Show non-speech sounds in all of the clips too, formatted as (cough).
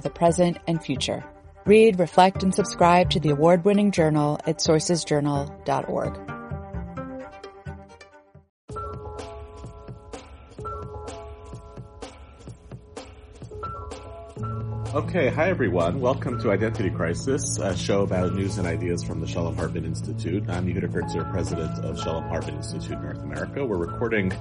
the present and future. Read, reflect, and subscribe to the award-winning journal at sourcesjournal.org. Okay, hi everyone. Welcome to Identity Crisis, a show about news and ideas from the Shalom Hartman Institute. I'm Yehuda Kurtzer, president of Shalom Hartman Institute North America. We're recording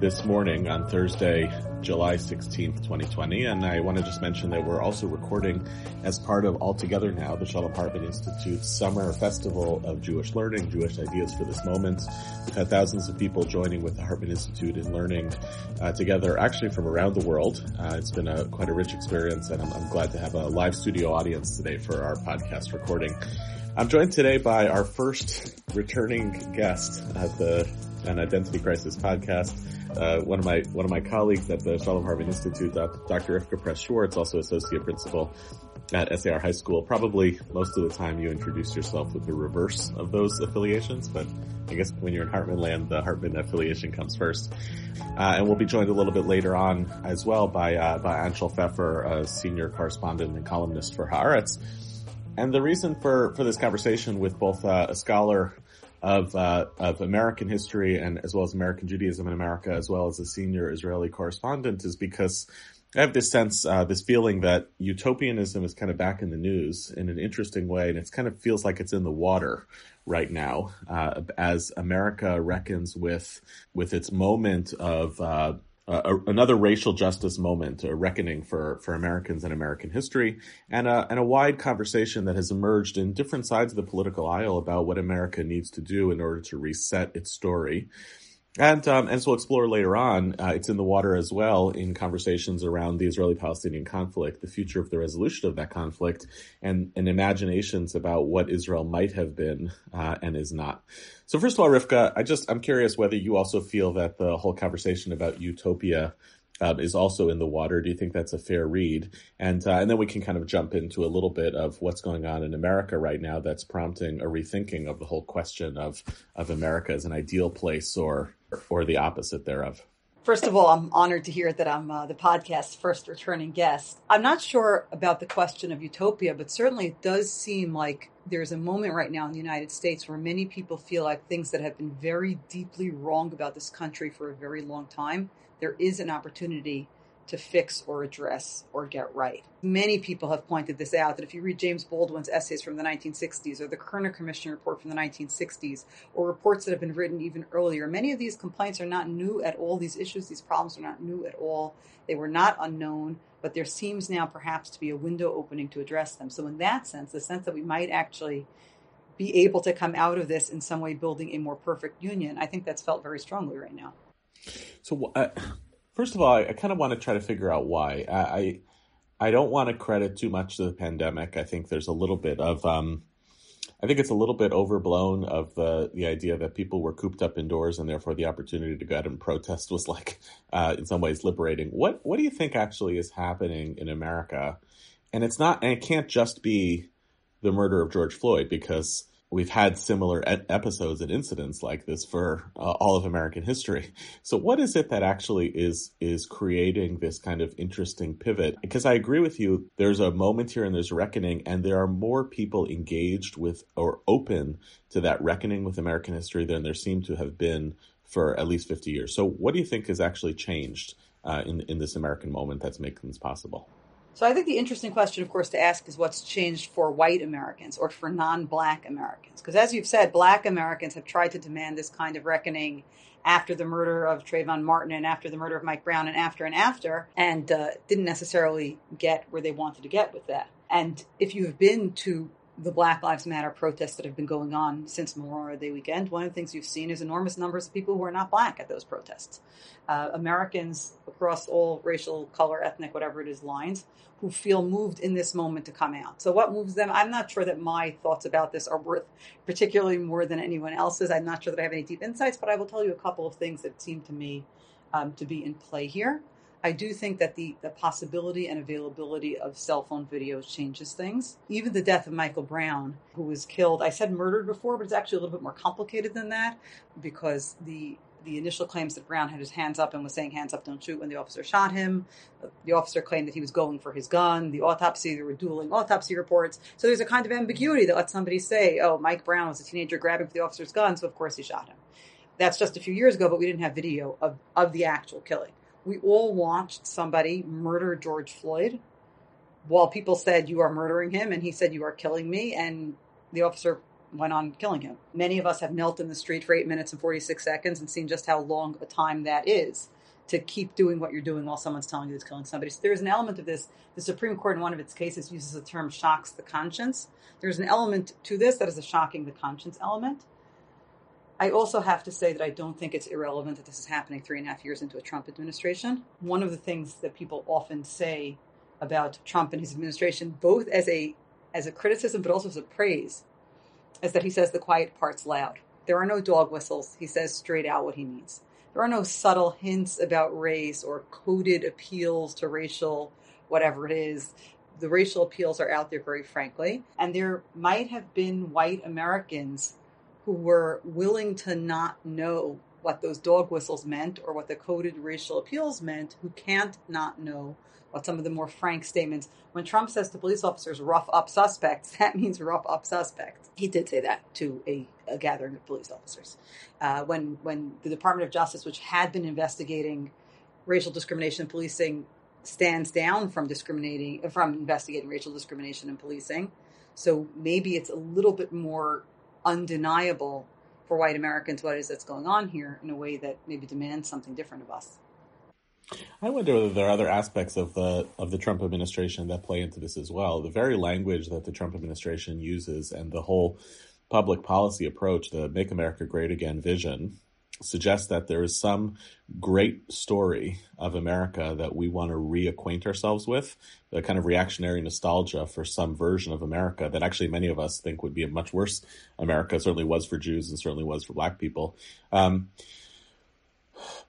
this morning on Thursday, July 16th, 2020. And I want to just mention that we're also recording as part of All Together Now, the Shalom Hartman Institute's summer festival of Jewish learning, Jewish ideas for this moment. We've had thousands of people joining with the Hartman Institute in learning uh, together actually from around the world. Uh, it's been a quite a rich experience and I'm, I'm glad to have a live studio audience today for our podcast recording. I'm joined today by our first returning guest at the an Identity Crisis podcast. Uh, one of my one of my colleagues at the Shalom Hartman Institute, Dr. Rivka Press Schwartz, also associate principal at SAR High School. Probably most of the time you introduce yourself with the reverse of those affiliations, but I guess when you're in Hartman land, the Hartman affiliation comes first. Uh, and we'll be joined a little bit later on as well by uh, by Anshel Pfeffer, a senior correspondent and columnist for Haaretz. And the reason for for this conversation with both uh, a scholar of uh, of American history and as well as American Judaism in America, as well as a senior Israeli correspondent, is because I have this sense, uh, this feeling that utopianism is kind of back in the news in an interesting way, and it kind of feels like it's in the water right now uh, as America reckons with with its moment of uh, another racial justice moment, a reckoning for, for Americans and American history, and a, and a wide conversation that has emerged in different sides of the political aisle about what America needs to do in order to reset its story. And um, as we'll explore later on, uh, it's in the water as well in conversations around the Israeli-Palestinian conflict, the future of the resolution of that conflict, and, and imaginations about what Israel might have been uh, and is not. So first of all, Rivka, I just I'm curious whether you also feel that the whole conversation about utopia um, is also in the water. Do you think that's a fair read? And uh, and then we can kind of jump into a little bit of what's going on in America right now that's prompting a rethinking of the whole question of of America as an ideal place or or the opposite thereof. First of all, I'm honored to hear that I'm uh, the podcast's first returning guest. I'm not sure about the question of utopia, but certainly it does seem like there's a moment right now in the United States where many people feel like things that have been very deeply wrong about this country for a very long time, there is an opportunity to fix or address or get right. Many people have pointed this out that if you read James Baldwin's essays from the 1960s or the Kerner Commission report from the 1960s or reports that have been written even earlier, many of these complaints are not new at all. These issues, these problems are not new at all. They were not unknown, but there seems now perhaps to be a window opening to address them. So, in that sense, the sense that we might actually be able to come out of this in some way building a more perfect union, I think that's felt very strongly right now. So, uh, First of all, I, I kind of want to try to figure out why. I, I, I don't want to credit too much to the pandemic. I think there's a little bit of um, I think it's a little bit overblown of the the idea that people were cooped up indoors and therefore the opportunity to go out and protest was like (laughs) uh, in some ways liberating. What what do you think actually is happening in America? And it's not and it can't just be the murder of George Floyd because we've had similar episodes and incidents like this for uh, all of American history. So what is it that actually is is creating this kind of interesting pivot? Because I agree with you, there's a moment here and there's reckoning, and there are more people engaged with or open to that reckoning with American history than there seem to have been for at least 50 years. So what do you think has actually changed uh, in in this American moment that's making this possible? So I think the interesting question, of course, to ask is what's changed for white Americans or for non-black Americans? Because as you've said, black Americans have tried to demand this kind of reckoning after the murder of Trayvon Martin and after the murder of Mike Brown and after and after, and uh, didn't necessarily get where they wanted to get with that. And if you have been to the Black Lives Matter protests that have been going on since Memorial Day weekend, one of the things you've seen is enormous numbers of people who are not black at those protests. Uh, Americans across all racial, color, ethnic, whatever it is, lines who feel moved in this moment to come out. So, what moves them? I'm not sure that my thoughts about this are worth particularly more than anyone else's. I'm not sure that I have any deep insights, but I will tell you a couple of things that seem to me um, to be in play here. I do think that the, the possibility and availability of cell phone videos changes things. Even the death of Michael Brown, who was killed, I said murdered before, but it's actually a little bit more complicated than that because the the initial claims that Brown had his hands up and was saying hands up, don't shoot when the officer shot him. The officer claimed that he was going for his gun. The autopsy, there were dueling autopsy reports. So there's a kind of ambiguity that lets somebody say, oh, Mike Brown was a teenager grabbing for the officer's gun, so of course he shot him. That's just a few years ago, but we didn't have video of, of the actual killing we all watched somebody murder George Floyd while people said, You are murdering him. And he said, You are killing me. And the officer went on killing him. Many of us have knelt in the street for eight minutes and 46 seconds and seen just how long a time that is to keep doing what you're doing while someone's telling you it's killing somebody. So there's an element of this. The Supreme Court, in one of its cases, uses the term shocks the conscience. There's an element to this that is a shocking the conscience element. I also have to say that I don't think it's irrelevant that this is happening three and a half years into a Trump administration. One of the things that people often say about Trump and his administration, both as a as a criticism but also as a praise, is that he says the quiet part's loud. There are no dog whistles. He says straight out what he means. There are no subtle hints about race or coded appeals to racial whatever it is. The racial appeals are out there very frankly, and there might have been white Americans who were willing to not know what those dog whistles meant or what the coded racial appeals meant, who can't not know what some of the more frank statements. When Trump says to police officers, rough up suspects, (laughs) that means rough up suspects. He did say that to a, a gathering of police officers. Uh, when, when the Department of Justice, which had been investigating racial discrimination in policing, stands down from discriminating, from investigating racial discrimination in policing. So maybe it's a little bit more undeniable for white Americans what it is that's going on here in a way that maybe demands something different of us. I wonder whether there are other aspects of the of the Trump administration that play into this as well. The very language that the Trump administration uses and the whole public policy approach, the "Make America Great Again" vision, suggests that there is some great story of America that we want to reacquaint ourselves with, a kind of reactionary nostalgia for some version of America that actually many of us think would be a much worse America, certainly was for Jews and certainly was for black people. Um,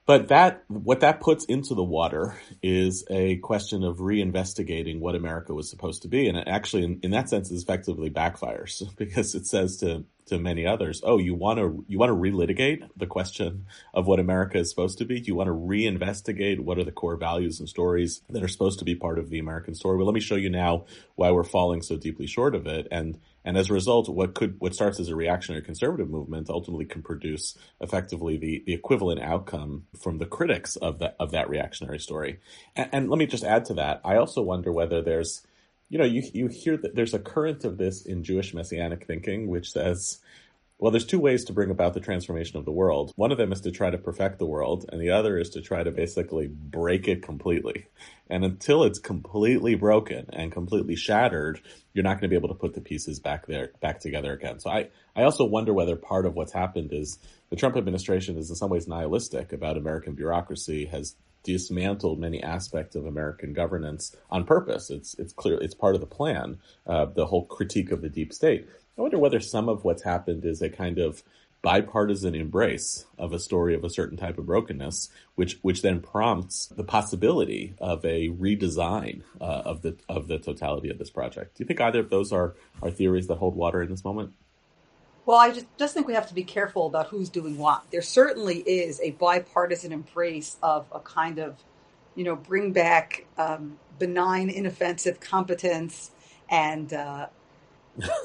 but that what that puts into the water is a question of reinvestigating what America was supposed to be, and it actually, in, in that sense, is effectively backfires (laughs) because it says to to many others, "Oh, you want to you want to relitigate the question of what America is supposed to be? You want to reinvestigate what are the core values and stories that are supposed to be part of the American story? Well, let me show you now why we're falling so deeply short of it, and and as a result, what could what starts as a reactionary conservative movement ultimately can produce effectively the, the equivalent outcome from the critics of that of that reactionary story. And, and let me just add to that. I also wonder whether there's you know, you you hear that there's a current of this in Jewish messianic thinking, which says, well, there's two ways to bring about the transformation of the world. One of them is to try to perfect the world, and the other is to try to basically break it completely. And until it's completely broken and completely shattered, you're not going to be able to put the pieces back there, back together again. So I, I also wonder whether part of what's happened is the Trump administration is in some ways nihilistic about American bureaucracy, has dismantled many aspects of American governance on purpose. It's it's clear it's part of the plan. Uh, the whole critique of the deep state. I wonder whether some of what's happened is a kind of bipartisan embrace of a story of a certain type of brokenness, which which then prompts the possibility of a redesign uh, of the of the totality of this project. Do you think either of those are are theories that hold water in this moment? Well, I just, just think we have to be careful about who's doing what. There certainly is a bipartisan embrace of a kind of, you know, bring back um, benign, inoffensive competence and uh,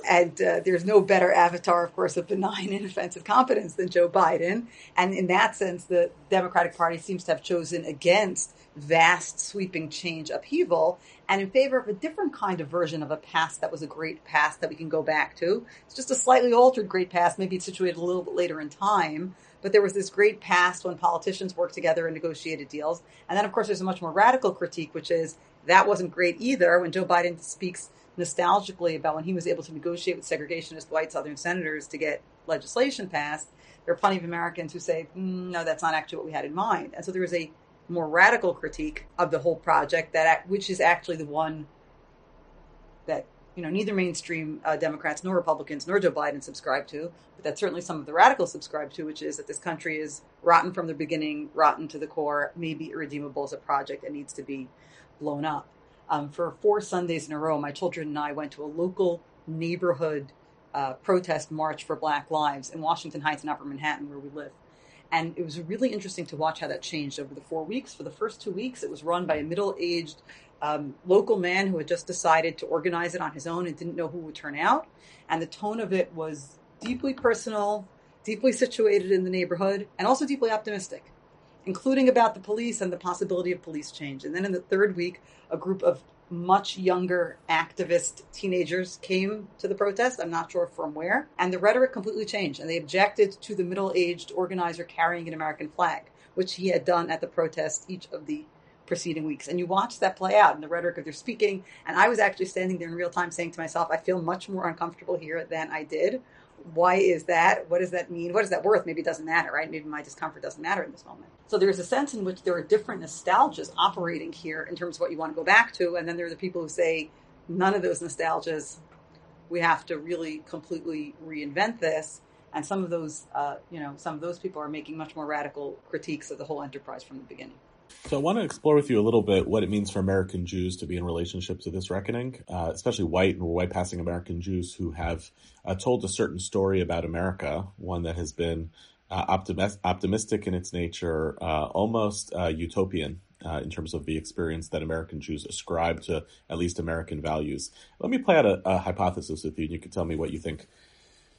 and uh, there's no better avatar, of course, of benign, and offensive competence than Joe Biden. And in that sense, the Democratic Party seems to have chosen against vast, sweeping change upheaval and in favor of a different kind of version of a past that was a great past that we can go back to. It's just a slightly altered great past. Maybe it's situated a little bit later in time. But there was this great past when politicians worked together and negotiated deals. And then, of course, there's a much more radical critique, which is that wasn't great either when Joe Biden speaks nostalgically about when he was able to negotiate with segregationist white Southern senators to get legislation passed, there are plenty of Americans who say, mm, no, that's not actually what we had in mind. And so there was a more radical critique of the whole project that, which is actually the one that you know neither mainstream uh, Democrats nor Republicans nor Joe Biden subscribe to, but that certainly some of the radicals subscribe to, which is that this country is rotten from the beginning, rotten to the core, maybe irredeemable as a project and needs to be blown up. Um, for four Sundays in a row, my children and I went to a local neighborhood uh, protest march for Black Lives in Washington Heights and Upper Manhattan, where we live. And it was really interesting to watch how that changed over the four weeks. For the first two weeks, it was run by a middle aged um, local man who had just decided to organize it on his own and didn't know who would turn out. And the tone of it was deeply personal, deeply situated in the neighborhood, and also deeply optimistic, including about the police and the possibility of police change. And then in the third week, a group of much younger activist teenagers came to the protest. I'm not sure from where. And the rhetoric completely changed. And they objected to the middle aged organizer carrying an American flag, which he had done at the protest each of the preceding weeks. And you watch that play out in the rhetoric of their speaking. And I was actually standing there in real time saying to myself, I feel much more uncomfortable here than I did. Why is that? What does that mean? What is that worth? Maybe it doesn't matter, right? Maybe my discomfort doesn't matter in this moment. So there's a sense in which there are different nostalgias operating here in terms of what you want to go back to. And then there are the people who say, none of those nostalgias, we have to really completely reinvent this. And some of those, uh, you know, some of those people are making much more radical critiques of the whole enterprise from the beginning. So I want to explore with you a little bit what it means for American Jews to be in relationship to this reckoning, uh, especially white and white passing American Jews who have uh, told a certain story about America, one that has been uh, optimis- optimistic in its nature, uh, almost uh, utopian. Uh, in terms of the experience that American Jews ascribe to at least American values. Let me play out a, a hypothesis with you, and you can tell me what you think.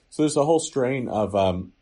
So there's a whole strain of um,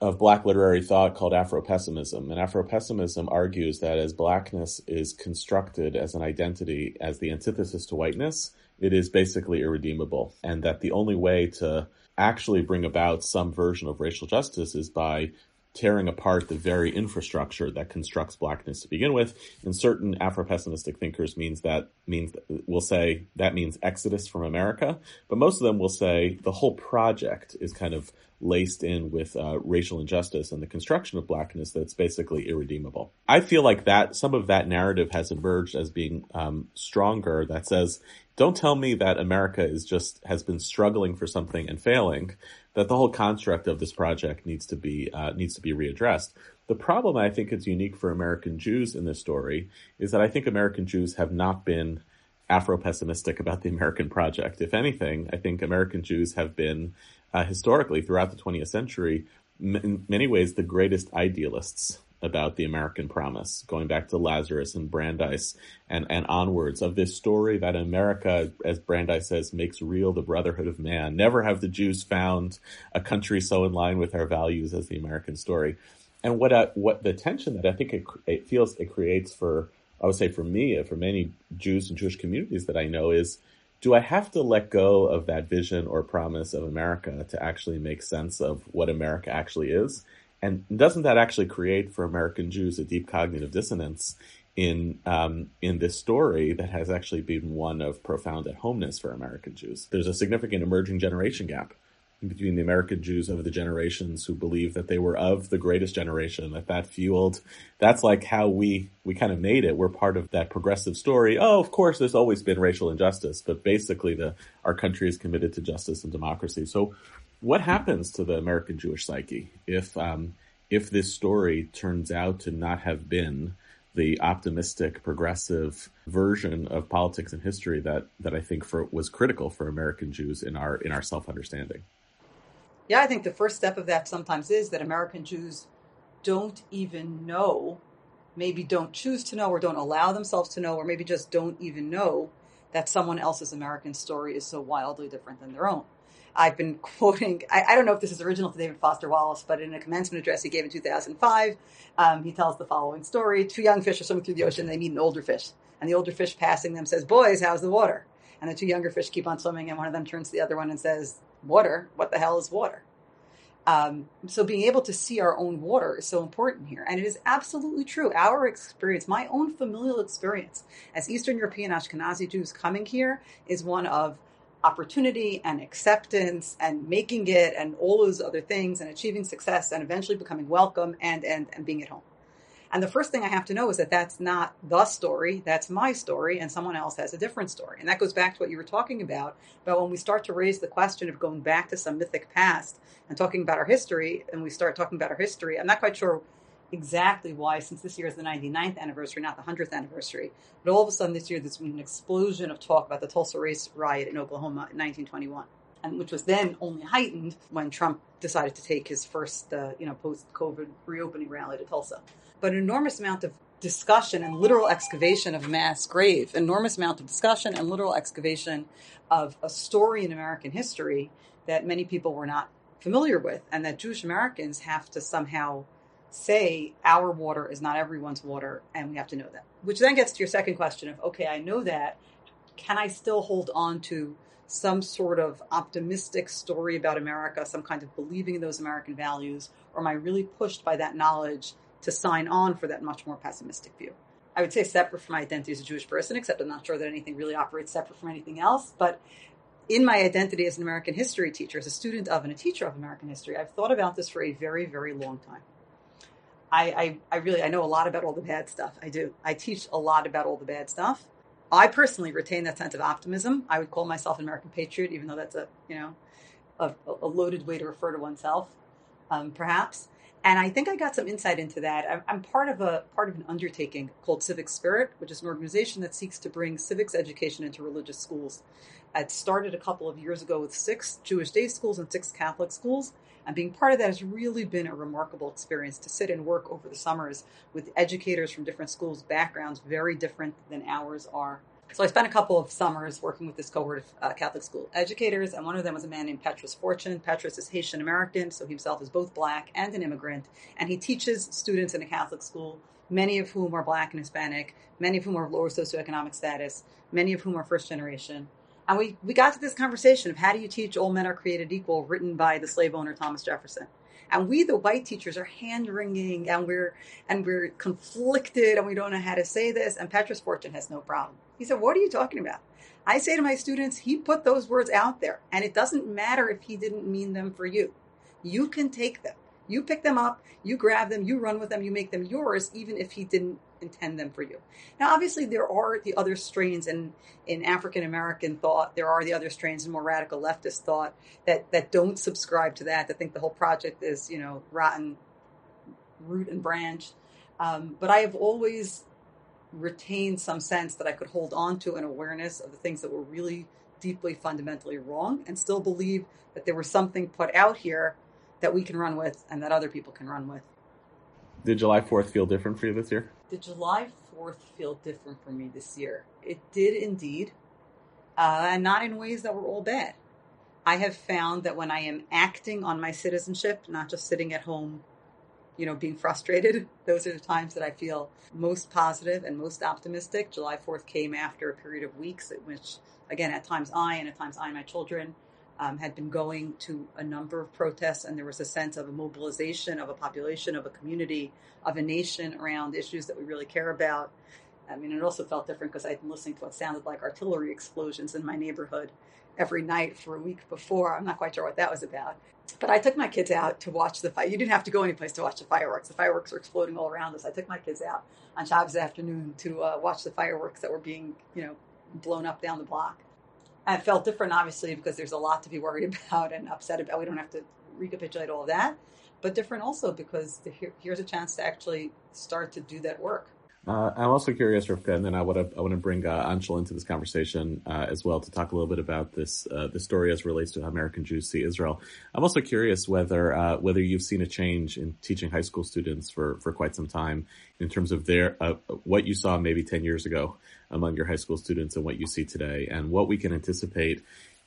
of black literary thought called Afro-pessimism. And Afro-pessimism argues that as blackness is constructed as an identity, as the antithesis to whiteness, it is basically irredeemable. And that the only way to actually bring about some version of racial justice is by tearing apart the very infrastructure that constructs blackness to begin with. And certain Afro-pessimistic thinkers means that means will say that means exodus from America, but most of them will say the whole project is kind of laced in with uh, racial injustice and the construction of blackness that's basically irredeemable. I feel like that some of that narrative has emerged as being um, stronger. That says, don't tell me that America is just has been struggling for something and failing. That the whole construct of this project needs to be uh, needs to be readdressed. The problem I think is unique for American Jews in this story is that I think American Jews have not been Afro pessimistic about the American project. If anything, I think American Jews have been uh, historically throughout the 20th century, m- in many ways the greatest idealists about the American promise, going back to Lazarus and Brandeis and, and onwards of this story that America, as Brandeis says, makes real the brotherhood of man. Never have the Jews found a country so in line with our values as the American story. And what, uh, what the tension that I think it, it feels it creates for, I would say for me, for many Jews and Jewish communities that I know is, do I have to let go of that vision or promise of America to actually make sense of what America actually is? And doesn't that actually create for American Jews a deep cognitive dissonance in um, in this story that has actually been one of profound at homeness for American Jews? There's a significant emerging generation gap between the American Jews over the generations who believe that they were of the greatest generation, that that fueled, that's like how we, we kind of made it. We're part of that progressive story. Oh, of course, there's always been racial injustice, but basically the, our country is committed to justice and democracy. So what happens to the American Jewish psyche if, um, if this story turns out to not have been the optimistic, progressive version of politics and history that, that I think for, was critical for American Jews in our in our self understanding. Yeah, I think the first step of that sometimes is that American Jews don't even know, maybe don't choose to know, or don't allow themselves to know, or maybe just don't even know that someone else's American story is so wildly different than their own. I've been (laughs) quoting, I, I, don't know if this is original to David Foster Wallace, but in a commencement address he gave in 2005, um, he tells the following story. Two young fish are swimming through the ocean, they meet an older fish. And the older fish passing them says, Boys, how's the water? And the two younger fish keep on swimming, and one of them turns to the other one and says, water? What the hell is water? Um, so being able to see our own water is so important here. And it is absolutely true. Our experience, my own familial experience as Eastern European Ashkenazi Jews coming here is one of opportunity and acceptance and making it and all those other things and achieving success and eventually becoming welcome and, and, and being at home. And the first thing I have to know is that that's not the story, that's my story, and someone else has a different story. And that goes back to what you were talking about, But when we start to raise the question of going back to some mythic past and talking about our history, and we start talking about our history, I'm not quite sure exactly why, since this year is the 99th anniversary, not the 100th anniversary, but all of a sudden this year there's been an explosion of talk about the Tulsa race riot in Oklahoma in 1921 and which was then only heightened when Trump decided to take his first, uh, you know, post-COVID reopening rally to Tulsa but an enormous amount of discussion and literal excavation of mass grave, enormous amount of discussion and literal excavation of a story in American history that many people were not familiar with, and that Jewish Americans have to somehow say our water is not everyone's water, and we have to know that. Which then gets to your second question of okay, I know that. Can I still hold on to some sort of optimistic story about America, some kind of believing in those American values, or am I really pushed by that knowledge to sign on for that much more pessimistic view. I would say separate from my identity as a Jewish person, except I'm not sure that anything really operates separate from anything else. But in my identity as an American history teacher, as a student of and a teacher of American history, I've thought about this for a very, very long time. I, I, I really I know a lot about all the bad stuff. I do. I teach a lot about all the bad stuff. I personally retain that sense of optimism. I would call myself an American patriot, even though that's a you know a, a loaded way to refer to oneself, um, perhaps and I think I got some insight into that. I'm, I'm, part of a part of an undertaking called Civic Spirit, which is an organization that seeks to bring civics education into religious schools. It started a couple of years ago with six Jewish day schools and six Catholic schools, and being part of that has really been a remarkable experience to sit and work over the summers with educators from different schools, backgrounds very different than ours are. So I spent a couple of summers working with this cohort of uh, Catholic school educators, and one of them was a man named Petrus Fortune. Petrus is Haitian American, so he himself is both black and an immigrant, and he teaches students in a Catholic school, many of whom are black and Hispanic, many of whom are lower socioeconomic status, many of whom are first generation. And we, we got to this conversation of how do you teach all men are created equal, written by the slave owner Thomas Jefferson. And we, the white teachers, are hand wringing and we're and we're conflicted and we don't know how to say this. And Petrus Fortune has no problem. He said, What are you talking about? I say to my students, he put those words out there, and it doesn't matter if he didn't mean them for you. You can take them. You pick them up, you grab them, you run with them, you make them yours, even if he didn't intend them for you. Now, obviously, there are the other strains in, in African American thought. There are the other strains in more radical leftist thought that, that don't subscribe to that, that think the whole project is, you know, rotten root and branch. Um, but I have always retained some sense that I could hold on to an awareness of the things that were really deeply fundamentally wrong and still believe that there was something put out here that we can run with and that other people can run with. Did July 4th feel different for you this year? Did July 4th feel different for me this year? It did indeed, uh, and not in ways that were all bad. I have found that when I am acting on my citizenship, not just sitting at home, you know, being frustrated, (laughs) those are the times that I feel most positive and most optimistic. July 4th came after a period of weeks in which, again, at times I and at times I and my children um, had been going to a number of protests, and there was a sense of a mobilization of a population, of a community, of a nation around issues that we really care about. I mean, it also felt different because I'd been listening to what sounded like artillery explosions in my neighborhood every night for a week before. I'm not quite sure what that was about. But I took my kids out to watch the fire. You didn't have to go anyplace to watch the fireworks. The fireworks were exploding all around us. I took my kids out on Shabbos afternoon to uh, watch the fireworks that were being, you know, blown up down the block. It felt different, obviously, because there's a lot to be worried (laughs) about and upset about. We don't have to recapitulate all of that, but different also because here's a chance to actually start to do that work. Uh, I'm also curious, Rivka, and then I want to I want to bring uh, Anshel into this conversation uh, as well to talk a little bit about this uh, the story as relates to how American Jews see Israel. I'm also curious whether uh, whether you've seen a change in teaching high school students for for quite some time in terms of their uh, what you saw maybe 10 years ago among your high school students and what you see today, and what we can anticipate.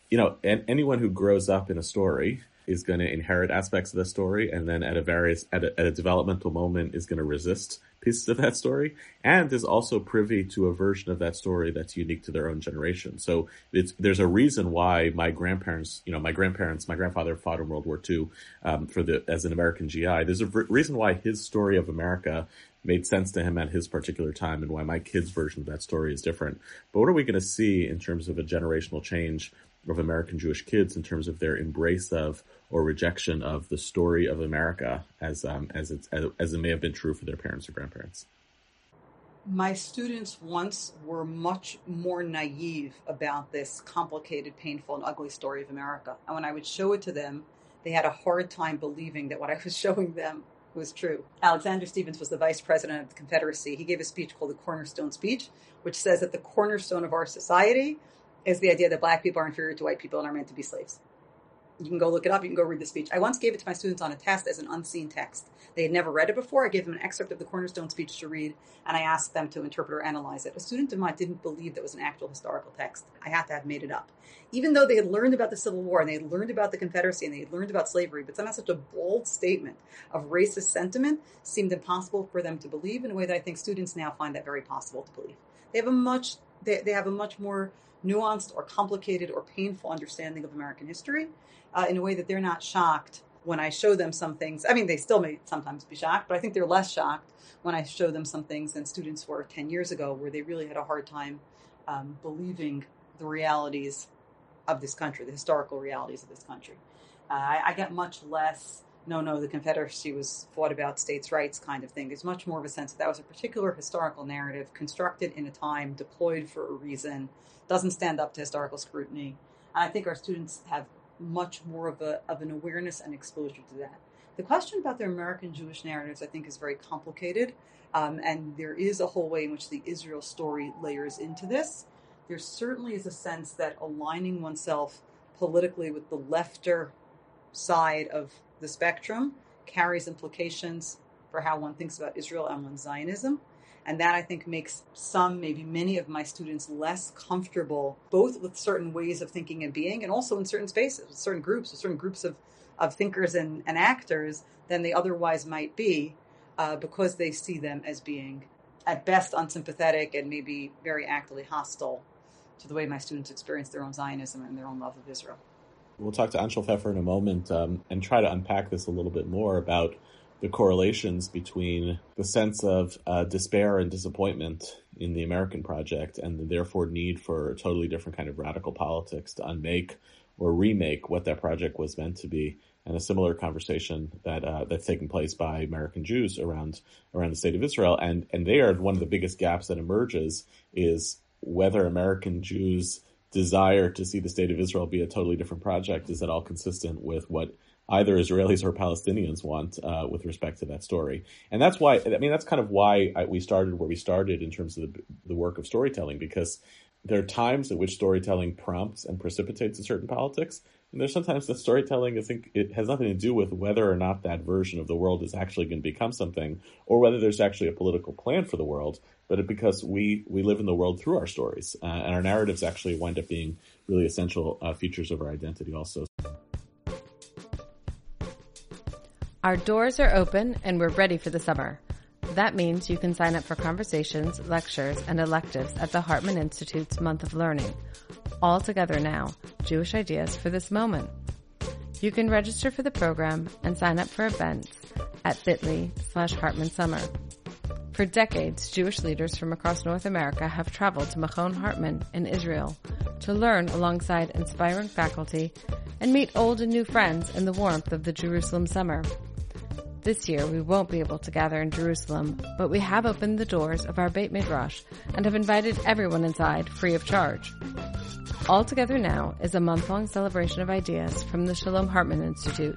You know, and anyone who grows up in a story is going to inherit aspects of the story, and then at a various at a, at a developmental moment is going to resist pieces of that story and is also privy to a version of that story that's unique to their own generation. So there's a reason why my grandparents, you know, my grandparents, my grandfather fought in World War II um, for the as an American GI. There's a reason why his story of America made sense to him at his particular time and why my kid's version of that story is different. But what are we going to see in terms of a generational change of American Jewish kids in terms of their embrace of or rejection of the story of America as um, as it's as, as it may have been true for their parents or grandparents. My students once were much more naive about this complicated, painful, and ugly story of America. And when I would show it to them, they had a hard time believing that what I was (laughs) showing them was true. Alexander Stephens was the vice president of the Confederacy. He gave a speech called the Cornerstone Speech, which says that the cornerstone of our society is the idea that black people are inferior to white people and are meant to be slaves. You can go look it up. You can go read the speech. I once gave it to my students on a test as an unseen text. They had never read it before. I gave them an excerpt of the Cornerstone speech to read, and I asked them to interpret or analyze it. A student of mine didn't believe that was an actual historical text. I had to have made it up. Even though they had learned about the Civil War and they had learned about the Confederacy and they had learned about slavery, but somehow such a bold statement of racist sentiment seemed impossible for them to believe in a way that I think students now find that very possible to believe. They have a much they, they have a much more nuanced or complicated or painful understanding of American history uh, in a way that they're not shocked when I show them some things. I mean, they still may sometimes be shocked, but I think they're less shocked when I show them some things than students were 10 years ago, where they really had a hard time um, believing the realities of this country, the historical realities of this country. Uh, I, I get much less no, no, the Confederacy was fought about states' rights kind of thing. There's much more of a sense that that was a particular historical narrative constructed in a time, deployed for a reason, doesn't stand up to historical scrutiny. And I think our students have much more of, a, of an awareness and exposure to that. The question about their American Jewish narratives, I think, is very complicated. Um, and there is a whole way in which the Israel story layers into this. There certainly is a sense that aligning oneself politically with the lefter side of the spectrum carries implications for how one thinks about Israel and one's Zionism. And that I think makes some, maybe many of my students less comfortable, both with certain ways of thinking and being, and also in certain spaces, with certain groups, with certain groups of, of thinkers and, and actors than they otherwise might be, uh, because they see them as being, at best, unsympathetic and maybe very actively hostile to the way my students experience their own Zionism and their own love of Israel. We'll talk to Anshel Pfeffer in a moment um, and try to unpack this a little bit more about the correlations between the sense of uh, despair and disappointment in the American project and the therefore need for a totally different kind of radical politics to unmake or remake what that project was meant to be. And a similar conversation that uh, that's taking place by American Jews around around the state of Israel, and and there one of the biggest gaps that emerges is whether American Jews desire to see the state of Israel be a totally different project is at all consistent with what either Israelis or Palestinians want uh, with respect to that story. And that's why, I mean, that's kind of why I, we started where we started in terms of the, the work of storytelling, because there are times at which storytelling prompts and precipitates a certain politics. And there's sometimes the storytelling, I think it has nothing to do with whether or not that version of the world is actually going to become something or whether there's actually a political plan for the world but it, because we, we live in the world through our stories, uh, and our narratives actually wind up being really essential uh, features of our identity also. Our doors are open and we're ready for the summer. That means you can sign up for conversations, lectures, and electives at the Hartman Institute's Month of Learning. All together now, Jewish Ideas for this moment. You can register for the program and sign up for events at bit.ly slash Hartman Summer. For decades, Jewish leaders from across North America have traveled to Machon Hartman in Israel to learn alongside inspiring faculty and meet old and new friends in the warmth of the Jerusalem summer. This year we won't be able to gather in Jerusalem, but we have opened the doors of our Beit Midrash and have invited everyone inside free of charge. All Together Now is a month-long celebration of ideas from the Shalom Hartman Institute.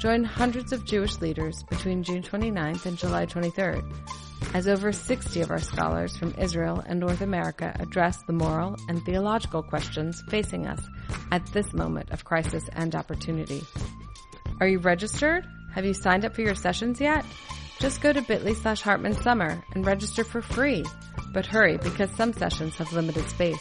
Join hundreds of Jewish leaders between June 29th and July 23rd as over 60 of our scholars from Israel and North America address the moral and theological questions facing us at this moment of crisis and opportunity. Are you registered? Have you signed up for your sessions yet? Just go to bit.ly slash Hartman Summer and register for free. But hurry because some sessions have limited space.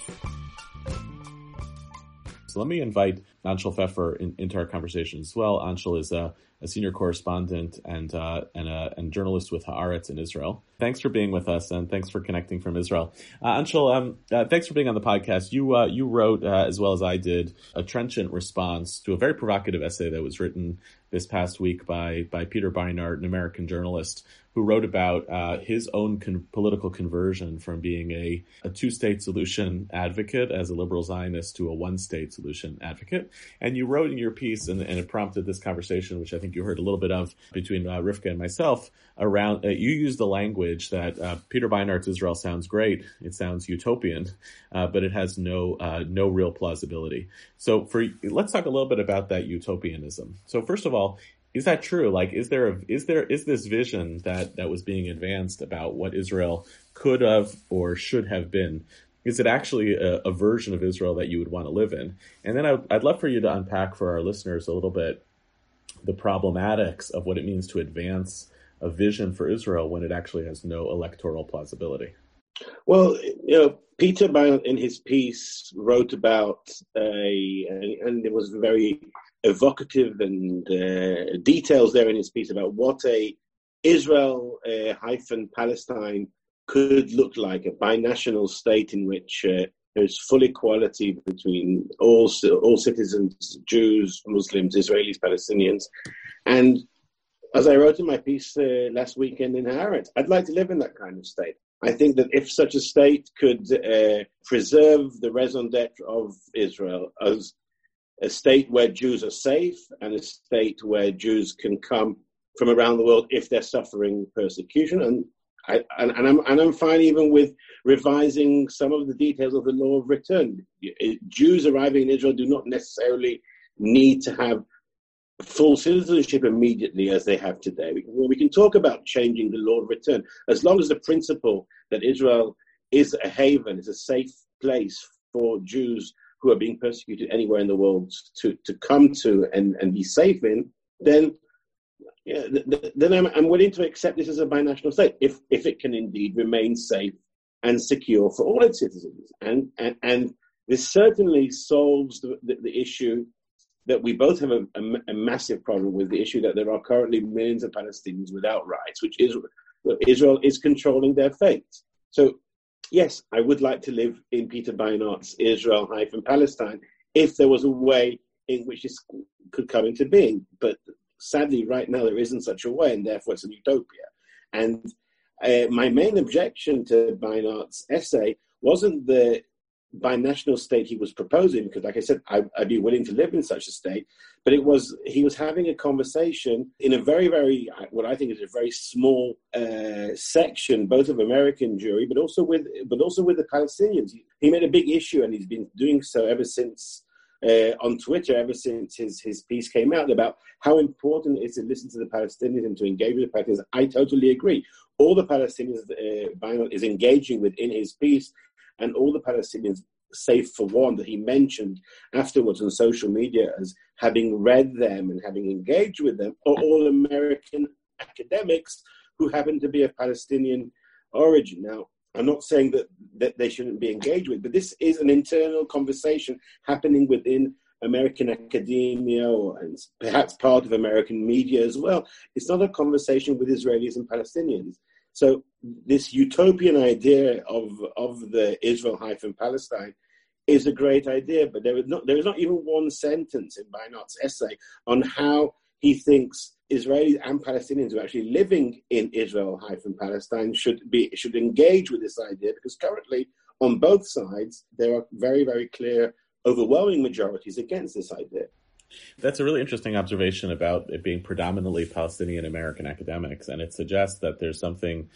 So let me invite Anshel Pfeffer in, into our conversation as well. Anshel is a, a senior correspondent and uh, and, a, and journalist with Haaretz in Israel. Thanks for being with us and thanks for connecting from Israel. Uh, Anshel, um, uh, thanks for being on the podcast. You uh, you wrote uh, as well as I did a trenchant response to a very provocative essay that was written this past week by by Peter Beinart, an American journalist who wrote about uh, his own con- political conversion from being a, a two state solution advocate as a liberal Zionist to a one state solution advocate. And you wrote in your piece, and, and, it prompted this conversation, which I think you heard a little bit of between uh, Rivka and myself, around uh, you used the language that uh, Peter Beinart's Israel sounds great, it sounds utopian, uh, but it has no uh, no real plausibility. So for let's talk a little bit about that utopianism. So first of all, is that true? Like, is there a, is there is this vision that that was being advanced about what Israel could have or should have been? Is it actually a, a version of Israel that you would want to live in? And then I, I'd love for you to unpack for our listeners a little bit the problematics of what it means to advance a vision for Israel when it actually has no electoral plausibility. Well, you know, Peter in his piece wrote about a, and it was very evocative and uh, details there in his piece about what a Israel uh, hyphen Palestine could look like, a binational state in which uh, there's full equality between all all citizens, Jews, Muslims, Israelis, Palestinians, and as I wrote in my piece uh, last weekend in Haaretz, I'd like to live in that kind of state. I think that if such a state could uh, preserve the raison d'etre of Israel as a state where Jews are safe and a state where Jews can come from around the world if they're suffering persecution. And, I, and, and, I'm, and I'm fine even with revising some of the details of the law of return. Jews arriving in Israel do not necessarily need to have full citizenship immediately as they have today. We can, we can talk about changing the law of return as long as the principle that Israel is a haven, is a safe place for Jews who are being persecuted anywhere in the world to, to come to and, and be safe in, then yeah, then I'm, I'm willing to accept this as a binational state if, if it can indeed remain safe and secure for all its citizens. And, and, and this certainly solves the, the, the issue that we both have a, a, a, massive problem with the issue that there are currently millions of Palestinians without rights, which Israel, Israel is controlling their fate. So yes, I would like to live in Peter Beinart's Israel hyphen Palestine if there was a way in which this could come into being. But sadly, right now there isn't such a way, and therefore it's a utopia. And uh, my main objection to Beinart's essay wasn't the binational state he was proposing, because, like I said, I, would be willing to live in such a state. But it was he was having a conversation in a very, very what I think is a very small uh, section, both of American Jewry, but also with but also with the Palestinians. He, he made a big issue, and he's been doing so ever since. Uh, on Twitter, ever since his, his piece came out about how important it is to listen to the Palestinians and to engage with the Palestinians, I totally agree. All the Palestinians uh, is engaging with in his piece and all the Palestinians, save for one that he mentioned afterwards on social media as having read them and having engaged with them, are all American academics who happen to be of Palestinian origin. Now, I'm not saying that, that they shouldn't be engaged with, but this is an internal conversation happening within American academia or and perhaps part of American media as well. It's not a conversation with Israelis and Palestinians. So this utopian idea of of the Israel hyphen Palestine is a great idea, but there is not there is not even one sentence in Beinart's essay on how he thinks Israelis and Palestinians who are actually living in Israel hyphen Palestine should be should engage with this idea because currently on both sides there are very very clear overwhelming majorities against this idea. That's a really interesting observation about it being predominantly Palestinian American academics, and it suggests that there's something,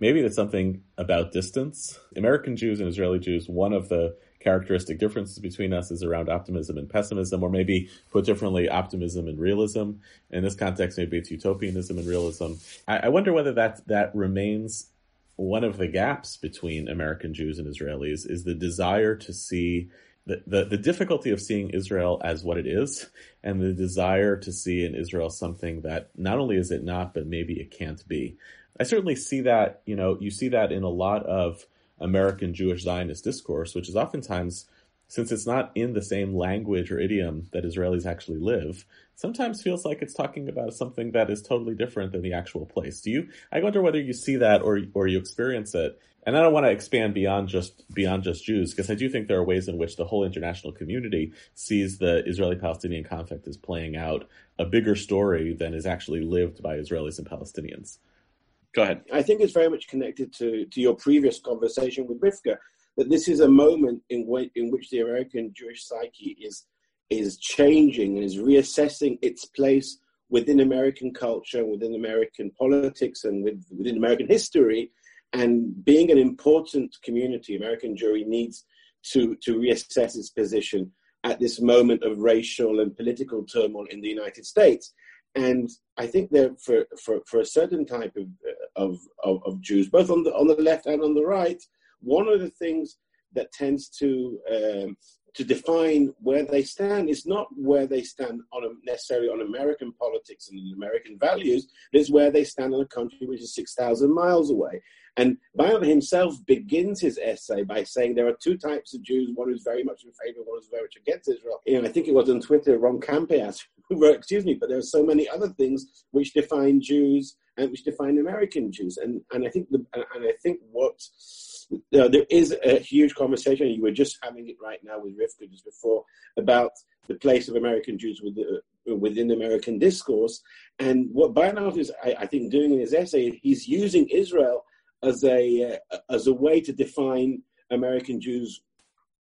maybe there's something about distance. American Jews and Israeli Jews, one of the characteristic differences between us is around optimism and pessimism, or maybe put differently, optimism and realism. In this context, maybe it's utopianism and realism. I, I wonder whether that that remains one of the gaps between American Jews and Israelis is the desire to see the, the, difficulty of seeing Israel as what it is and the desire to see in Israel something that not only is it not, but maybe it can't be. I certainly see that, you know, you see that in a lot of American Jewish Zionist discourse, which is oftentimes since it's not in the same language or idiom that Israelis actually live, sometimes feels like it's talking about something that is totally different than the actual place. Do you? I wonder whether you see that or or you experience it. And I don't want to expand beyond just beyond just Jews because I do think there are ways in which the whole international community sees the Israeli-Palestinian conflict as playing out a bigger story than is actually lived by Israelis and Palestinians. Go ahead. I think it's very much connected to, to your previous conversation with Rivka, that this is a moment in, which, in which the American Jewish psyche is, is changing and is reassessing its place within American culture, within American politics, and with, within American history. And being an important community, American Jewry needs to, to reassess its position at this moment of racial and political turmoil in the United States. And I think that for, for, for a certain type of, of, of, of, Jews, both on the, on the left and on the right, one of the things that tends to, um, to define where they stand is not where they stand on a, necessarily on American politics and American values, it is where they stand in a country which is 6,000 miles away. And Beinart himself begins his essay by saying there are two types of Jews, one who's very much in favor, one who's very much against Israel. You know, I think it was on Twitter, Ron Kampeas, (laughs) who wrote, excuse me, but there are so many other things which define Jews and which define American Jews. And, and I think the, and I think what you know, there is a huge conversation, you were just having it right now with Rivka just before, about the place of American Jews within, within American discourse. And what Beinart is, I, I, think, doing in his essay, he's using Israel as a uh, as a way to define American Jews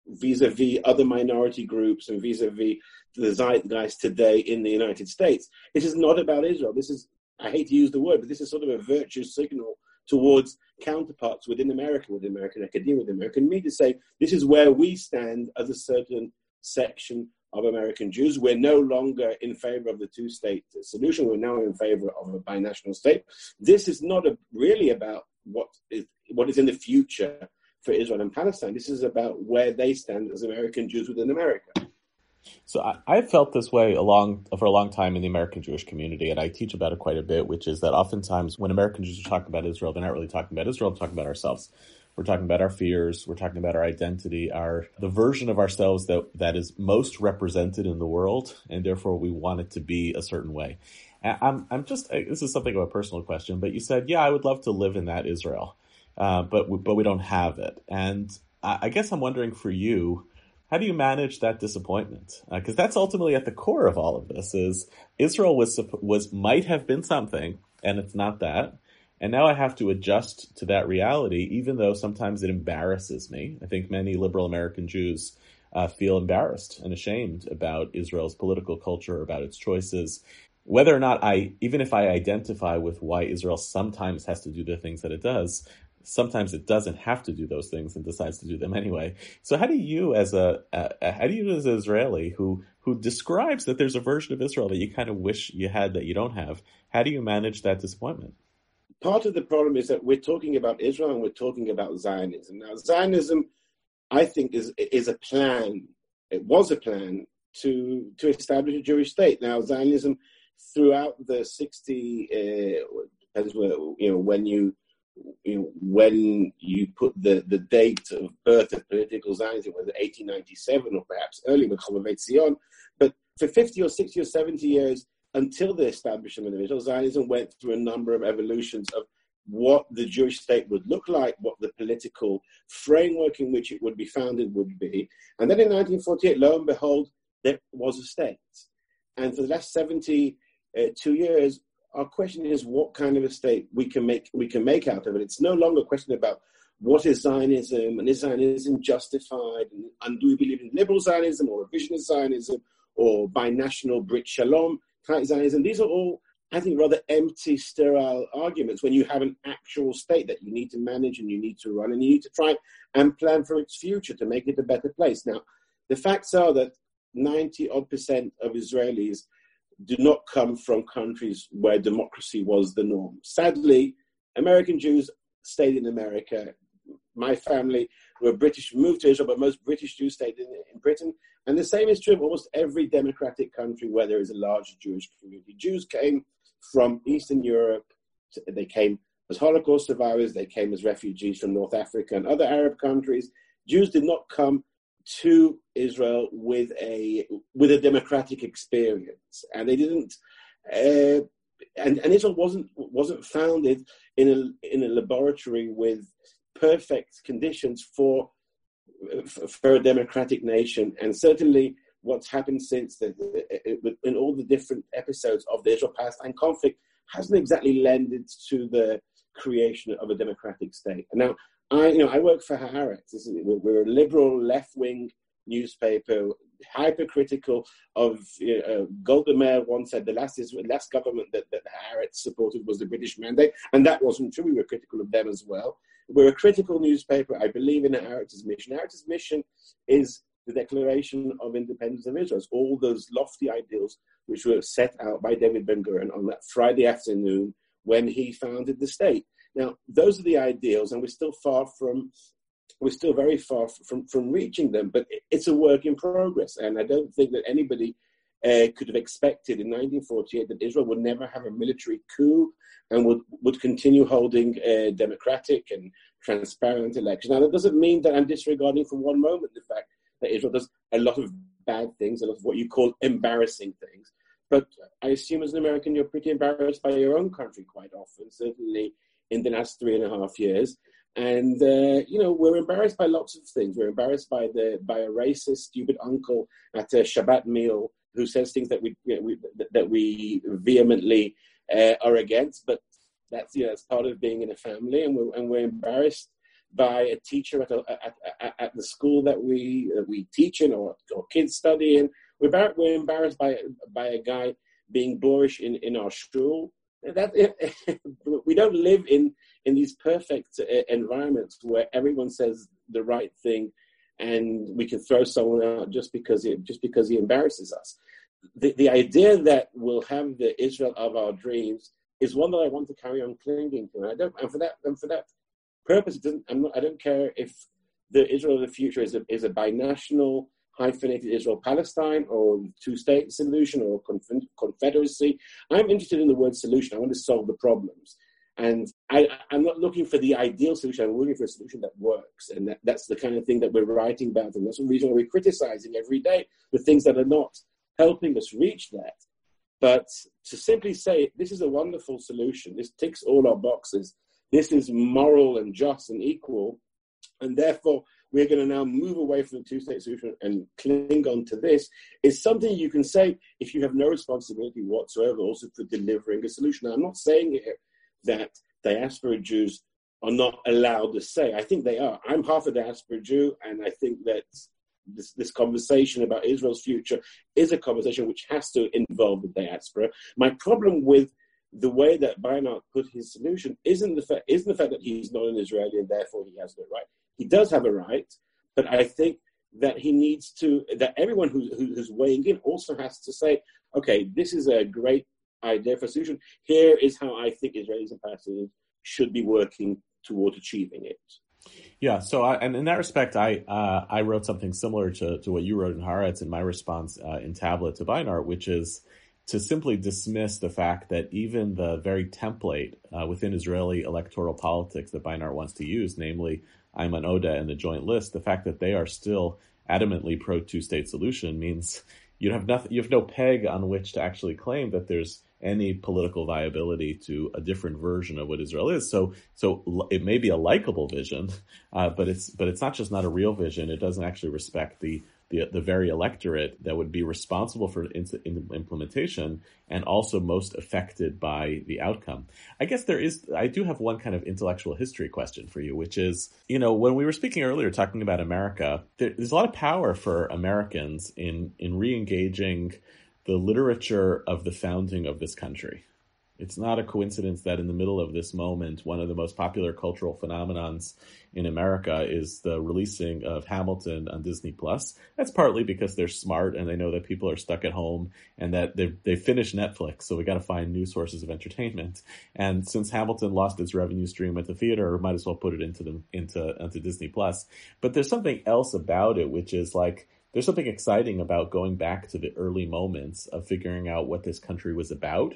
vis-a-vis other minority groups and vis-a-vis the zeitgeist today in the United States. This is not about Israel. This is I hate to use the word, but this is sort of a virtue signal towards counterparts within America, within American academia, within American media, say this is where we stand as a certain section of American Jews. We're no longer in favor of the two state solution. We're now in favor of a binational state. This is not a, really about what is, what is in the future for Israel and Palestine. This is about where they stand as American Jews within America. So I, I've felt this way along for a long time in the American Jewish community, and I teach about it quite a bit. Which is that oftentimes when American Jews are talking about Israel, they're not really talking about Israel; they're talking about ourselves. We're talking about our fears. We're talking about our identity, our the version of ourselves that that is most represented in the world, and therefore we want it to be a certain way. I'm I'm just this is something of a personal question, but you said, yeah, I would love to live in that Israel, uh, but we, but we don't have it, and I, I, guess I'm wondering for you, how do you manage that disappointment? Because uh, that's ultimately at the core of all of this: is Israel was was might have been something, and it's not that. And now I have to adjust to that reality, even though sometimes it embarrasses me. I think many liberal American Jews uh, feel embarrassed and ashamed about Israel's political culture, about its choices, whether or not I, even if I identify with why Israel sometimes has to do the things that it does, sometimes it doesn't have to do those things and decides to do them anyway. So how do you, as a, a how do you as an Israeli who who describes that there's a version of Israel that you kind of wish you had that you don't have, how do you manage that disappointment? Part of the problem is that we're talking about Israel and we're talking about Zionism. Now, Zionism, I think, is is a plan. It was a plan to to establish a Jewish state. Now, Zionism throughout the 60 uh, depends where, you know when you when you put the, the date of birth of political Zionism, whether 1897 or perhaps early with Chovevei Zion, but for 50 or 60 or 70 years until the establishment of Israel, Zionism went through a number of evolutions of what the Jewish state would look like, what the political framework in which it would be founded would be. And then in 1948, lo and behold, there was a state. And for the last 70 uh, years, our question is what kind of a state we can make we can make out of it. It's no longer a question about what is Zionism and is Zionism justified and, and do we believe in liberal Zionism or revisionist Zionism or binational Brit Shalom type Zionism. These are all, I think, rather empty, sterile arguments when you have an actual state that you need to manage and you need to run and you need to try and plan for its future to make it a better place. Now, the facts are that 90 odd percent of Israelis do not come from countries where democracy was the norm. Sadly, American Jews stayed in America. My family were British, moved to Israel, but most British Jews stayed in, in Britain. And the same is true of almost every democratic country where there is a large Jewish community. Jews came from Eastern Europe, they came as Holocaust survivors, they came as refugees from North Africa and other Arab countries. Jews did not come to Israel with a with a democratic experience, and they didn't. Uh, and, and Israel wasn't wasn't founded in a in a laboratory with perfect conditions for for a democratic nation, and certainly what's happened since the, in all the different episodes of the Israel-Palestine conflict hasn't exactly lended to the creation of a democratic state. Now, I you know I work for Haaretz. We're a liberal left-wing newspaper, hypercritical of you know, uh, Golda Meir once said the last is last government that, that Haaretz supported was the British mandate, and that wasn't true. We were critical of them as well. We're a critical newspaper. I believe in Haaretz's mission. Haaretz's mission is the Declaration of Independence of Israel. It's all those lofty ideals which were set out by David Ben Gurion on that Friday afternoon when he founded the state. Now, those are the ideals, and we're still far from we're still very far from, from reaching them, but it's a work in progress. And I don't think that anybody uh, could have expected in 1948 that Israel would never have a military coup and would, would continue holding a democratic and transparent elections. Now, that doesn't mean that I'm disregarding for one moment the fact that Israel does a lot of bad things, a lot of what you call embarrassing things. But I assume as an American, you're pretty embarrassed by your own country quite often, certainly in the last three and a half years. And uh, you know, we're embarrassed by lots of things. We're embarrassed by the by a racist, stupid uncle at a Shabbat meal who says things that we, you know, we that we vehemently uh, are against. But that's you know, that's part of being in a family, and we're and we're embarrassed by a teacher at, a, at, at, at the school that we uh, we teach in or, or kids study in. We're, we're embarrassed by by a guy being boorish in, in our school. That (laughs) we don't live in in these perfect uh, environments where everyone says the right thing and we can throw someone out just because he, just because he embarrasses us. The, the idea that we'll have the Israel of our dreams is one that I want to carry on clinging to. And I don't, and for that, and for that purpose, it doesn't, not, i don't care if the Israel of the future is a, is a binational, hyphenated Israel Palestine or two state solution or confederacy. I'm interested in the word solution. I want to solve the problems. And I, am not looking for the ideal solution. I'm looking for a solution that works. And that, that's the kind of thing that we're writing about. And that's the reason why we're criticizing every day the things that are not helping us reach that. But to simply say, this is a wonderful solution, this ticks all our boxes, this is moral and just and equal, and therefore we're going to now move away from the two state solution and cling on to this, is something you can say if you have no responsibility whatsoever also for delivering a solution. Now, I'm not saying here that diaspora Jews are not allowed to say. I think they are. I'm half a diaspora Jew, and I think that this, this conversation about Israel's future is a conversation which has to involve the diaspora. My problem with the way that Beinart put his solution isn't the, fa- isn't the fact that he's not an Israeli and therefore he has no right. He does have a right, but I think that he needs to, that everyone who, who, who's weighing in also has to say, okay, this is a great idea for a solution. Here is how I think Israelis and Palestinians should be working toward achieving it. Yeah, so I, and in that respect, I uh, I wrote something similar to, to what you wrote in Haaretz in my response uh, in Tablet to Beinart, which is to simply dismiss the fact that even the very template uh, within Israeli electoral politics that Beinart wants to use, namely Ayman Odeh and the Joint List, the fact that they are still adamantly pro two state solution means you have nothing, you have no peg on which to actually claim that there's any political viability to a different version of what Israel is. So, so it may be a likable vision, uh, but it's but it's not just not a real vision. It doesn't actually respect the the, the very electorate that would be responsible for in, in implementation and also most affected by the outcome. I guess there is, I do have one kind of intellectual history question for you, which is, you know, when we were speaking earlier talking about America, there, there's a lot of power for Americans in in re-engaging the literature of the founding of this country. It's not a coincidence that in the middle of this moment, one of the most popular cultural phenomenons in America is the releasing of Hamilton on Disney Plus. That's partly because they're smart and they know that people are stuck at home and that they've, they've finished Netflix, so we got to find new sources of entertainment. And since Hamilton lost its revenue stream at the theater, might as well put it into the into into Disney Plus. But there's something else about it, which is like there's something exciting about going back to the early moments of figuring out what this country was about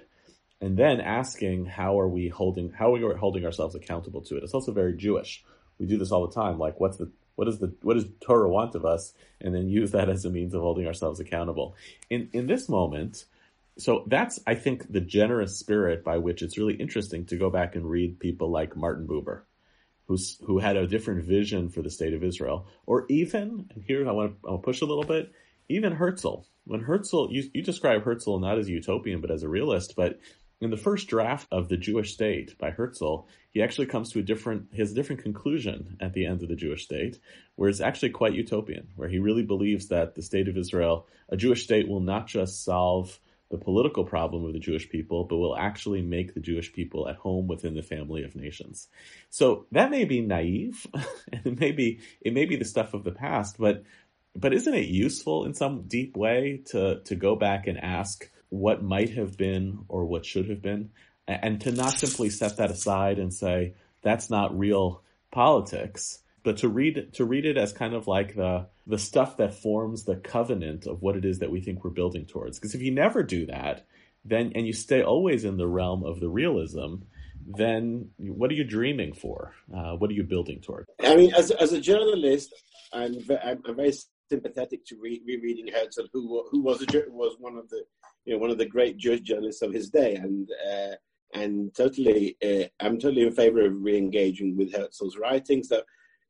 and then asking how are we holding how are we holding ourselves accountable to it. It's also very jewish. We do this all the time. Like what's the what does the what does Torah want of us, and then use that as a means of holding ourselves accountable. In in this moment, so that's I think the generous spirit by which it's really interesting to go back and read people like Martin Buber, who's who had a different vision for the state of Israel, or even and here I want to I'll push a little bit, even Herzl. When Herzl, you, you describe Herzl not as a utopian but as a realist, but in the first draft of the Jewish state by Herzl, he actually comes to a different, his different conclusion at the end of the Jewish state, where it's actually quite utopian, where he really believes that the state of Israel, a Jewish state will not just solve the political problem of the Jewish people, but will actually make the Jewish people at home within the family of nations. So that may be naive, (laughs) and it may be, it may be the stuff of the past, but, but isn't it useful in some deep way to, to go back and ask, what might have been or what should have been, and to not simply set that aside and say that's not real politics, but to read to read it as kind of like the the stuff that forms the covenant of what it is that we think we're building towards. Because if you never do that, then and you stay always in the realm of the realism, then what are you dreaming for? Uh, what are you building toward? I mean, as as a journalist, I'm I'm, very sympathetic to re- rereading Herzl, who who was a, was one of the you know one of the great Jewish journalists of his day, and uh, and totally uh, I'm totally in favor of re-engaging with Herzl's writings. That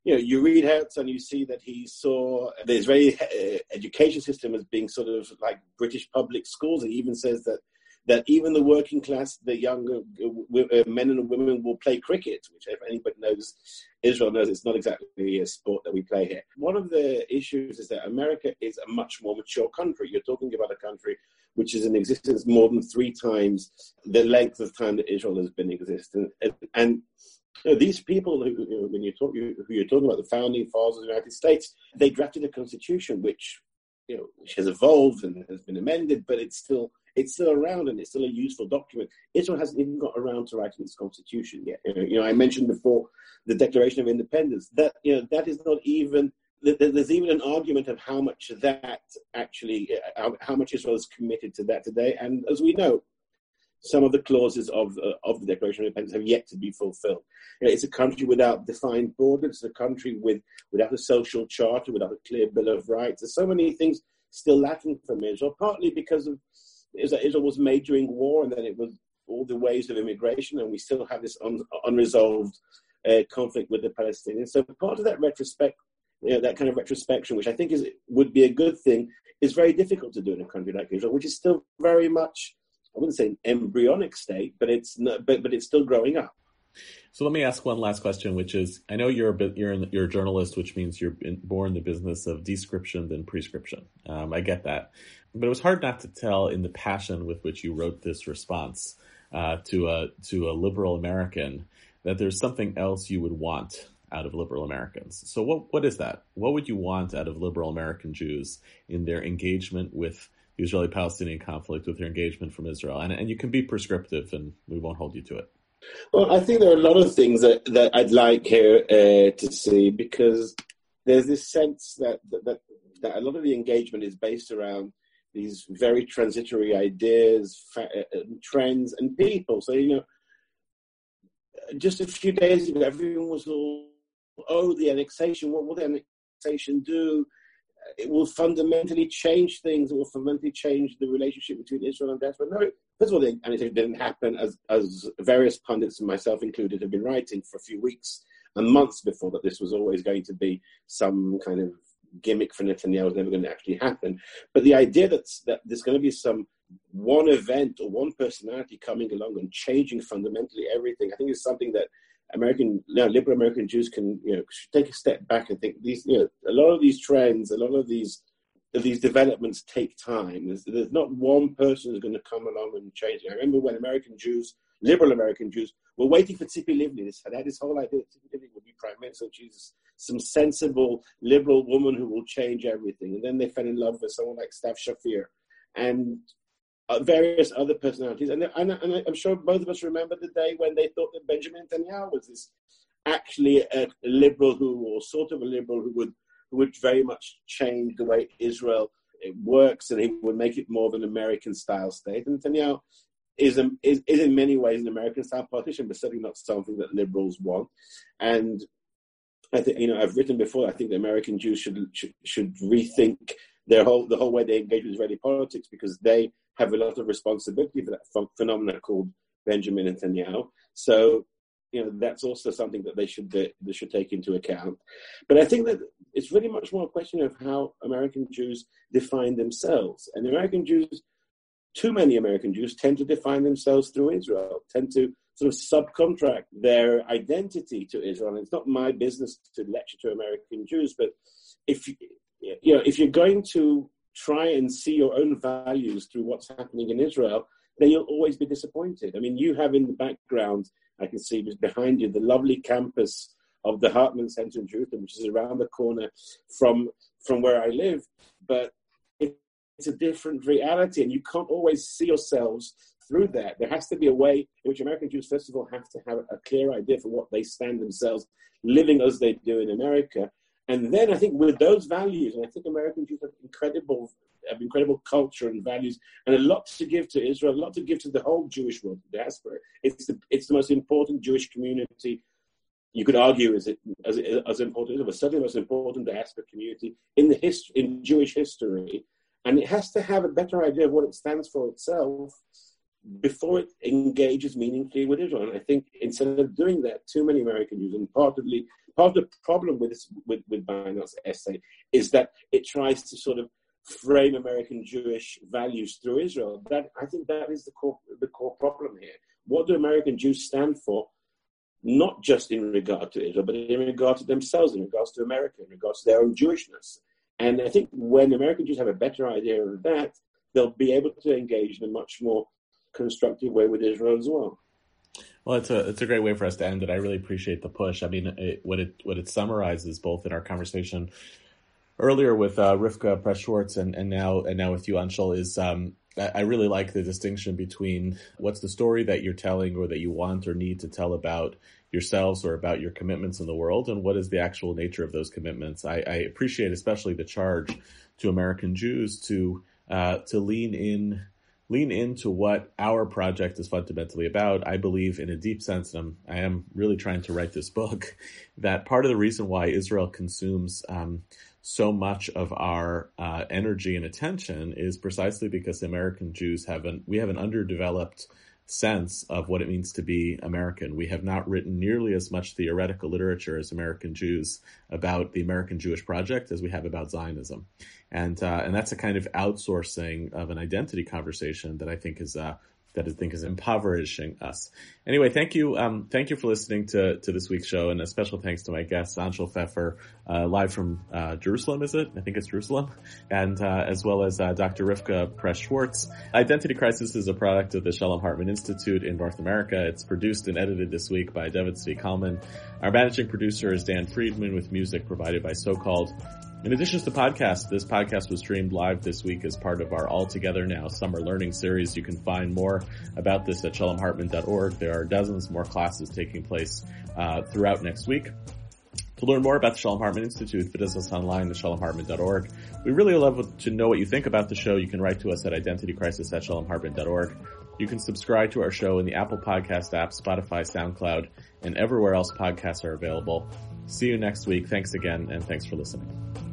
you know you read Herzl and you see that he saw the Israeli uh, education system as being sort of like British public schools. He even says that that even the working class, the younger uh, men and women will play cricket, which if anybody knows Israel knows it's not exactly a sport that we play here. One of the issues is that America is a much more mature country. You're talking about a country which is in existence more than three times the length of time that Israel has been in existence. And, these people, who, when you talk, who you're talking about, the founding fathers of the United States, they drafted a constitution which, you know, which has evolved and has been amended, but it's still it's still around and it's still a useful document. Israel hasn't even got around to writing its constitution yet. You know, I mentioned before the Declaration of Independence. That you know, that is not even. There's even an argument of how much that actually, uh, how much Israel is committed to that today. And as we know, some of the clauses of uh, of the Declaration of Independence have yet to be fulfilled. You know, it's a country without defined borders. It's a country with without a social charter, without a clear bill of rights. There's so many things still lacking from Israel, partly because of is that Israel was made during war, and then it was all the waves of immigration, and we still have this un, unresolved uh, conflict with the Palestinians. So part of that retrospect, you know, that kind of retrospection, which I think is would be a good thing, is very difficult to do in a country like Israel, which is still very much, I wouldn't say an embryonic state, but it's not, but but it's still growing up. So let me ask one last question, which is: I know you're a bit, you're in, you're a journalist, which means you're in, more in the business of description than prescription. Um, I get that, but it was hard not to tell in the passion with which you wrote this response uh, to a to a liberal American that there's something else you would want out of liberal Americans. So what what is that? What would you want out of liberal American Jews in their engagement with the Israeli-Palestinian conflict, with their engagement from Israel? And and you can be prescriptive, and we won't hold you to it. Well, I think there are a lot of things that, that I'd like here uh, to see because there's this sense that, that that a lot of the engagement is based around these very transitory ideas, fa- uh, trends, and people. So, you know, just a few days ago, everyone was all, oh, the annexation, what will the annexation do? It will fundamentally change things. It will fundamentally change the relationship between Israel and But No, first of all, the annexation didn't happen, as, as various pundits, and myself included, have been writing for a few weeks and months before that this was always going to be some kind of gimmick for Netanyahu was never going to actually happen. But the idea that, that there's going to be some one event or one personality coming along and changing fundamentally everything, I think is something that American, you know, liberal American Jews can, you know, take a step back and think these, you know, a lot of these trends, a lot of these these developments take time. There's, there's not one person who's going to come along and change it. I remember when American Jews, liberal American Jews, were waiting for Tzipi Livni. This, had this whole idea that Tzipi Livni would be prime minister. She's some sensible liberal woman who will change everything. And then they fell in love with someone like Stav Shaffir and uh, various other personalities. And, and, and, I'm sure both of us remember the day when they thought that Benjamin Netanyahu was this actually a liberal who, or sort of a liberal who would, would very much change the way Israel works and he would make it more of an American style state. And Netanyahu is, a, is, is in many ways an American style politician, but certainly not something that liberals want. And I think you know I've written before. I think the American Jews should should, should rethink their whole the whole way they engage with Israeli politics because they have a lot of responsibility for that phenomenon called Benjamin Netanyahu. So you know that's also something that they should they, they should take into account. But I think that it's really much more a question of how American Jews define themselves, and American Jews, too many American Jews tend to define themselves through Israel, tend to sort of subcontract their identity to Israel. And it's not my business to lecture to American Jews, but if you know if you're going to try and see your own values through what's happening in Israel, then you'll always be disappointed. I mean, you have in the background, I can see behind you, the lovely campus of the Hartman Center in Jerusalem, which is around the corner from from where I live. But it's a different reality, and you can't always see yourselves through that. There has to be a way in which American Jews, first of all, have to have a clear idea for what they stand themselves, living as they do in America. And then I think with those values, and I think American Jews have incredible, have incredible culture and values, and a lot to give to Israel, a lot to give to the whole Jewish world, the diaspora. It's the, it's the most important Jewish community. You could argue is it as, as important, but certainly the most important diaspora community in the history, in Jewish history, and it has to have a better idea of what it stands for itself before it engages meaningfully with Israel. And I think instead of doing that, too many American Jews, and partly part of the problem with this, with, with essay is that it tries to sort of frame American Jewish values through Israel. That I think that is the core the core problem here. What do American Jews stand for? Not just in regard to Israel, but in regard to themselves, in regards to America, in regards to their own Jewishness. And I think when American Jews have a better idea of that, they'll be able to engage in a much more constructive way with Israel as well. Well, it's a it's a great way for us to end it. I really appreciate the push. I mean, it, what it what it summarizes both in our conversation earlier with uh, Rivka Press Schwartz and, and now and now with you, Anshel, is um, I really like the distinction between what's the story that you're telling or that you want or need to tell about yourselves or about your commitments in the world, and what is the actual nature of those commitments. I, I appreciate especially the charge to American Jews to uh, to lean in lean into what our project is fundamentally about. I believe in a deep sense, and I'm, I am really trying to write this (laughs) book, that part of the reason why Israel consumes um, so much of our uh, energy and attention is precisely because American Jews have an, we have an underdeveloped sense of what it means to be American. We have not written nearly as much theoretical literature as American Jews about the American Jewish project as we have about Zionism and uh, and that's a kind of outsourcing of an identity conversation that I think is uh, that I think is impoverishing us. Anyway, thank you, um, thank you for listening to to this week's show, and a special thanks to my guest Anshel Pfeffer, uh, live from uh, Jerusalem. Is it? I think it's Jerusalem, and uh, as well as uh, Dr. Rivka Press Schwartz. Identity Crisis is a product of the Shalom Hartman Institute in North America. It's produced and edited this week by David Zvi Kalman. Our managing producer is Dan Friedman, with music provided by So Called. In addition to the podcast, this podcast was streamed live this week as part of our All Together Now Summer Learning Series. You can find more about this at shalomhartman.org. There are dozens more classes taking place uh, throughout next week. To learn more about the Shalom Hartman Institute, visit us online at shalomhartman.org. We really love to know what you think about the show. You can write to us at identitycrisis at shalomhartman.org. You can subscribe to our show in the Apple Podcast app, Spotify, SoundCloud, and everywhere else podcasts are available. See you next week. Thanks again, and thanks for listening.